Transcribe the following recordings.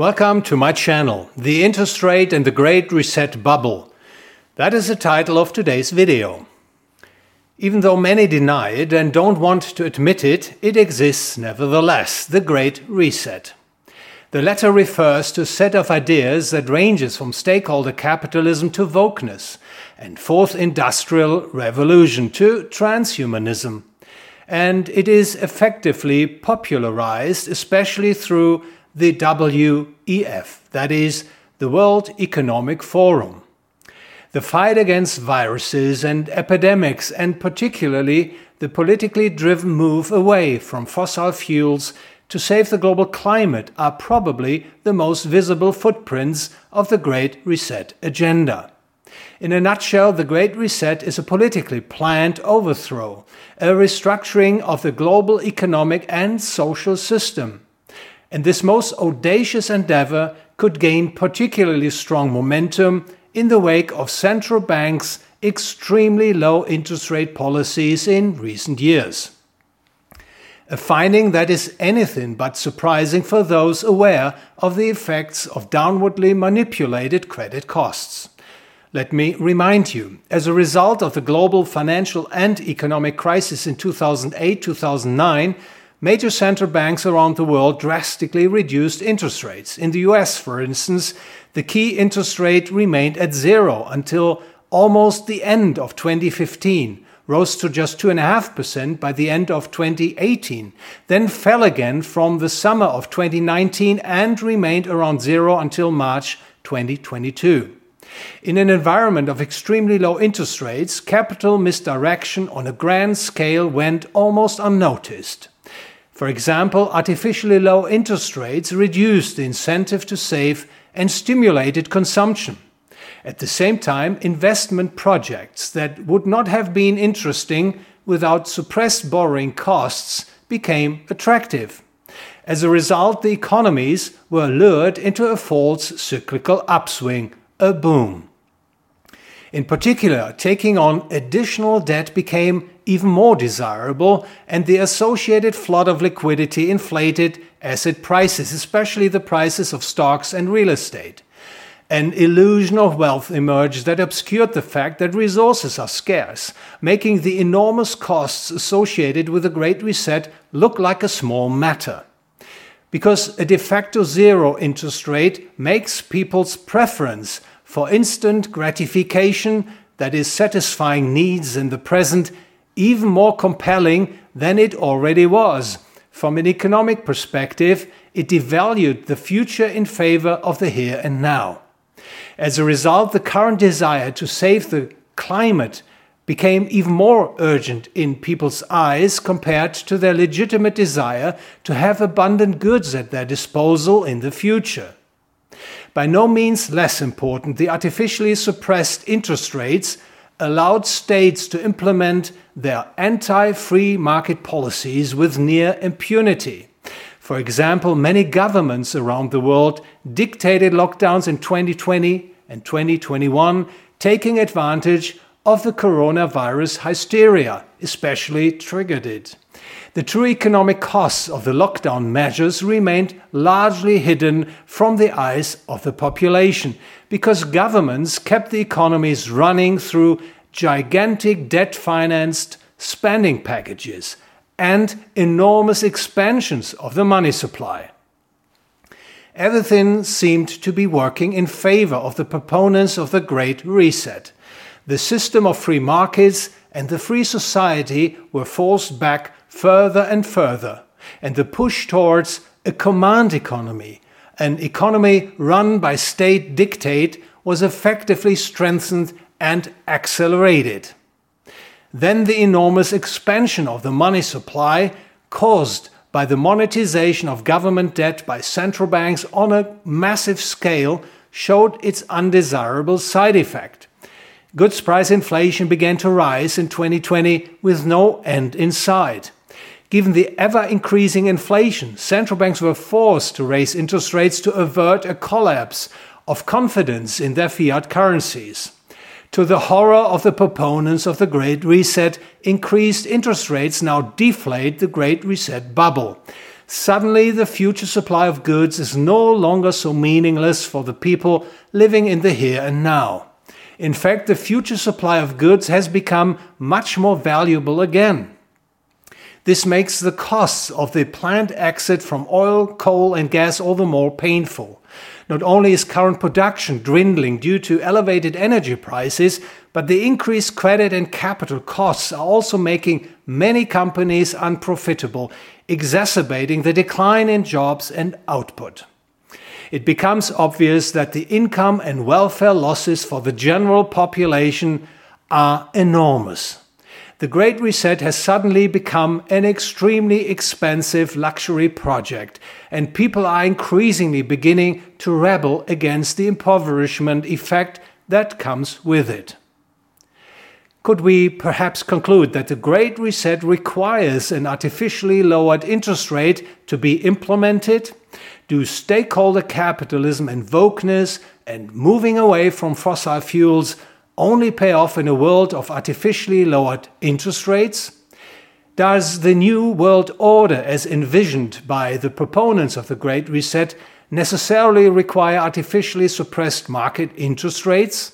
Welcome to my channel, The Interest Rate and the Great Reset Bubble. That is the title of today's video. Even though many deny it and don't want to admit it, it exists nevertheless, the Great Reset. The latter refers to a set of ideas that ranges from stakeholder capitalism to wokeness, and fourth industrial revolution to transhumanism. And it is effectively popularized, especially through the WEF, that is, the World Economic Forum. The fight against viruses and epidemics, and particularly the politically driven move away from fossil fuels to save the global climate, are probably the most visible footprints of the Great Reset agenda. In a nutshell, the Great Reset is a politically planned overthrow, a restructuring of the global economic and social system and this most audacious endeavor could gain particularly strong momentum in the wake of central banks' extremely low interest rate policies in recent years. A finding that is anything but surprising for those aware of the effects of downwardly manipulated credit costs. Let me remind you, as a result of the global financial and economic crisis in 2008 2009, major central banks around the world drastically reduced interest rates. In the US, for instance, the key interest rate remained at zero until almost the end of 2015, rose to just 2.5% by the end of 2018, then fell again from the summer of 2019 and remained around zero until March 2022. In an environment of extremely low interest rates, capital misdirection on a grand scale went almost unnoticed. For example, artificially low interest rates reduced the incentive to save and stimulated consumption. At the same time, investment projects that would not have been interesting without suppressed borrowing costs became attractive. As a result, the economies were lured into a false cyclical upswing, a boom. In particular, taking on additional debt became even more desirable, and the associated flood of liquidity inflated asset prices, especially the prices of stocks and real estate. An illusion of wealth emerged that obscured the fact that resources are scarce, making the enormous costs associated with the Great Reset look like a small matter. Because a de facto zero interest rate makes people's preference for instant gratification that is satisfying needs in the present even more compelling than it already was. From an economic perspective, it devalued the future in favor of the here and now. As a result, the current desire to save the climate became even more urgent in people's eyes compared to their legitimate desire to have abundant goods at their disposal in the future. By no means less important, the artificially suppressed interest rates allowed states to implement their anti free market policies with near impunity. For example, many governments around the world dictated lockdowns in 2020 and 2021, taking advantage of the coronavirus hysteria, especially triggered it. The true economic costs of the lockdown measures remained largely hidden from the eyes of the population because governments kept the economies running through gigantic debt financed spending packages and enormous expansions of the money supply. Everything seemed to be working in favor of the proponents of the Great Reset. The system of free markets and the free society were forced back further and further, and the push towards a command economy, an economy run by state dictate, was effectively strengthened and accelerated. Then the enormous expansion of the money supply caused by the monetization of government debt by central banks on a massive scale showed its undesirable side effect. Goods price inflation began to rise in 2020 with no end in sight. Given the ever increasing inflation, central banks were forced to raise interest rates to avert a collapse of confidence in their fiat currencies. To the horror of the proponents of the Great Reset, increased interest rates now deflate the Great Reset bubble. suddenly the future supply of goods is no longer so meaningless for the people living in the here and now. In fact, the future supply of goods has become much more valuable again. This makes the costs of the planned exit from oil, coal, and gas all the more painful. Not only is current production dwindling due to elevated energy prices, but the increased credit and capital costs are also making many companies unprofitable, exacerbating the decline in jobs and output. It becomes obvious that the income and welfare losses for the general population are enormous the Great Reset has suddenly become an extremely expensive luxury project, and people are increasingly beginning to rebel against the impoverishment effect that comes with it. Could we perhaps conclude that the Great Reset requires an artificially lowered interest rate to be implemented? Do stakeholder capitalism and wokeness and moving away from fossil fuels only pay off in a world of artificially lowered interest rates? Does the new world order, as envisioned by the proponents of the Great Reset, necessarily require artificially suppressed market interest rates?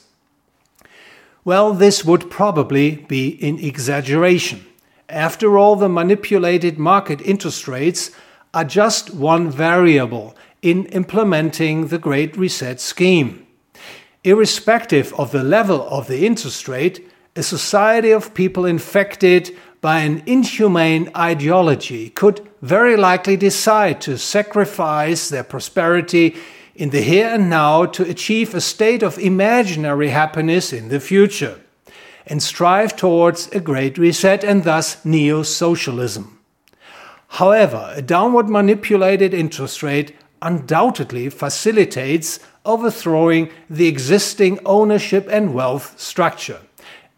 Well, this would probably be an exaggeration. After all, the manipulated market interest rates are just one variable in implementing the Great Reset scheme. Irrespective of the level of the interest rate, a society of people infected by an inhumane ideology could very likely decide to sacrifice their prosperity in the here and now to achieve a state of imaginary happiness in the future and strive towards a great reset and thus neo socialism. However, a downward manipulated interest rate undoubtedly facilitates overthrowing the existing ownership and wealth structure,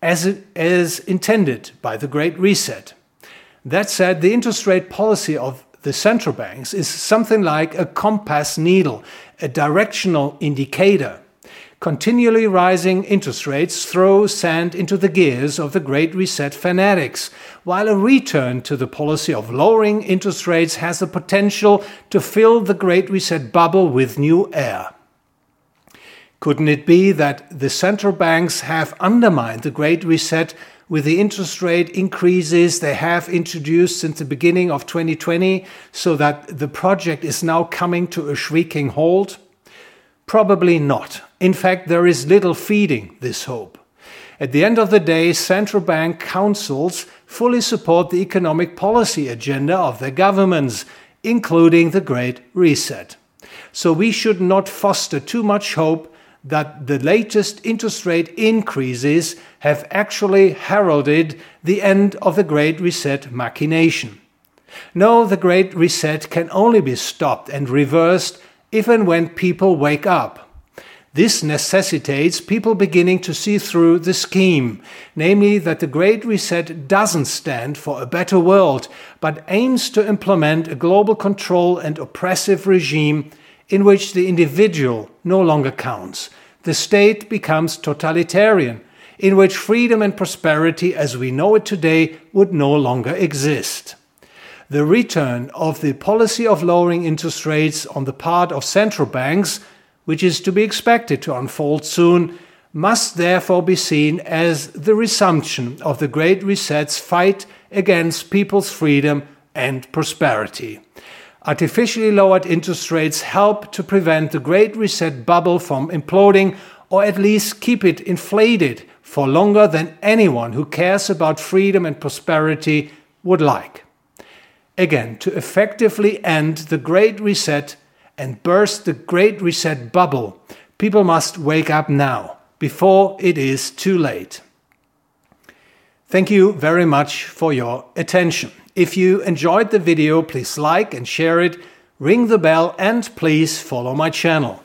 as it is intended by the Great Reset. That said, the interest rate policy of the central banks is something like a compass needle, a directional indicator. Continually rising interest rates throw sand into the gears of the Great Reset fanatics, while a return to the policy of lowering interest rates has the potential to fill the Great Reset bubble with new air. Couldn't it be that the central banks have undermined the Great Reset with the interest rate increases they have introduced since the beginning of 2020 so that the project is now coming to a shrieking halt? Probably not. In fact, there is little feeding this hope. At the end of the day, central bank councils fully support the economic policy agenda of their governments, including the Great Reset. So we should not foster too much hope that the latest interest rate increases have actually heralded the end of the Great Reset machination. No, the Great Reset can only be stopped and reversed if and when people wake up. This necessitates people beginning to see through the scheme, namely that the Great Reset doesn't stand for a better world, but aims to implement a global control and oppressive regime in which the individual no longer counts. The state becomes totalitarian, in which freedom and prosperity as we know it today would no longer exist. The return of the policy of lowering interest rates on the part of central banks, which is to be expected to unfold soon, must therefore be seen as the resumption of the Great Reset's fight against people's freedom and prosperity. Artificially lowered interest rates help to prevent the Great Reset bubble from imploding or at least keep it inflated for longer than anyone who cares about freedom and prosperity would like. Again, to effectively end the Great Reset and burst the Great Reset bubble, people must wake up now, before it is too late. Thank you very much for your attention. If you enjoyed the video, please like and share it, ring the bell, and please follow my channel.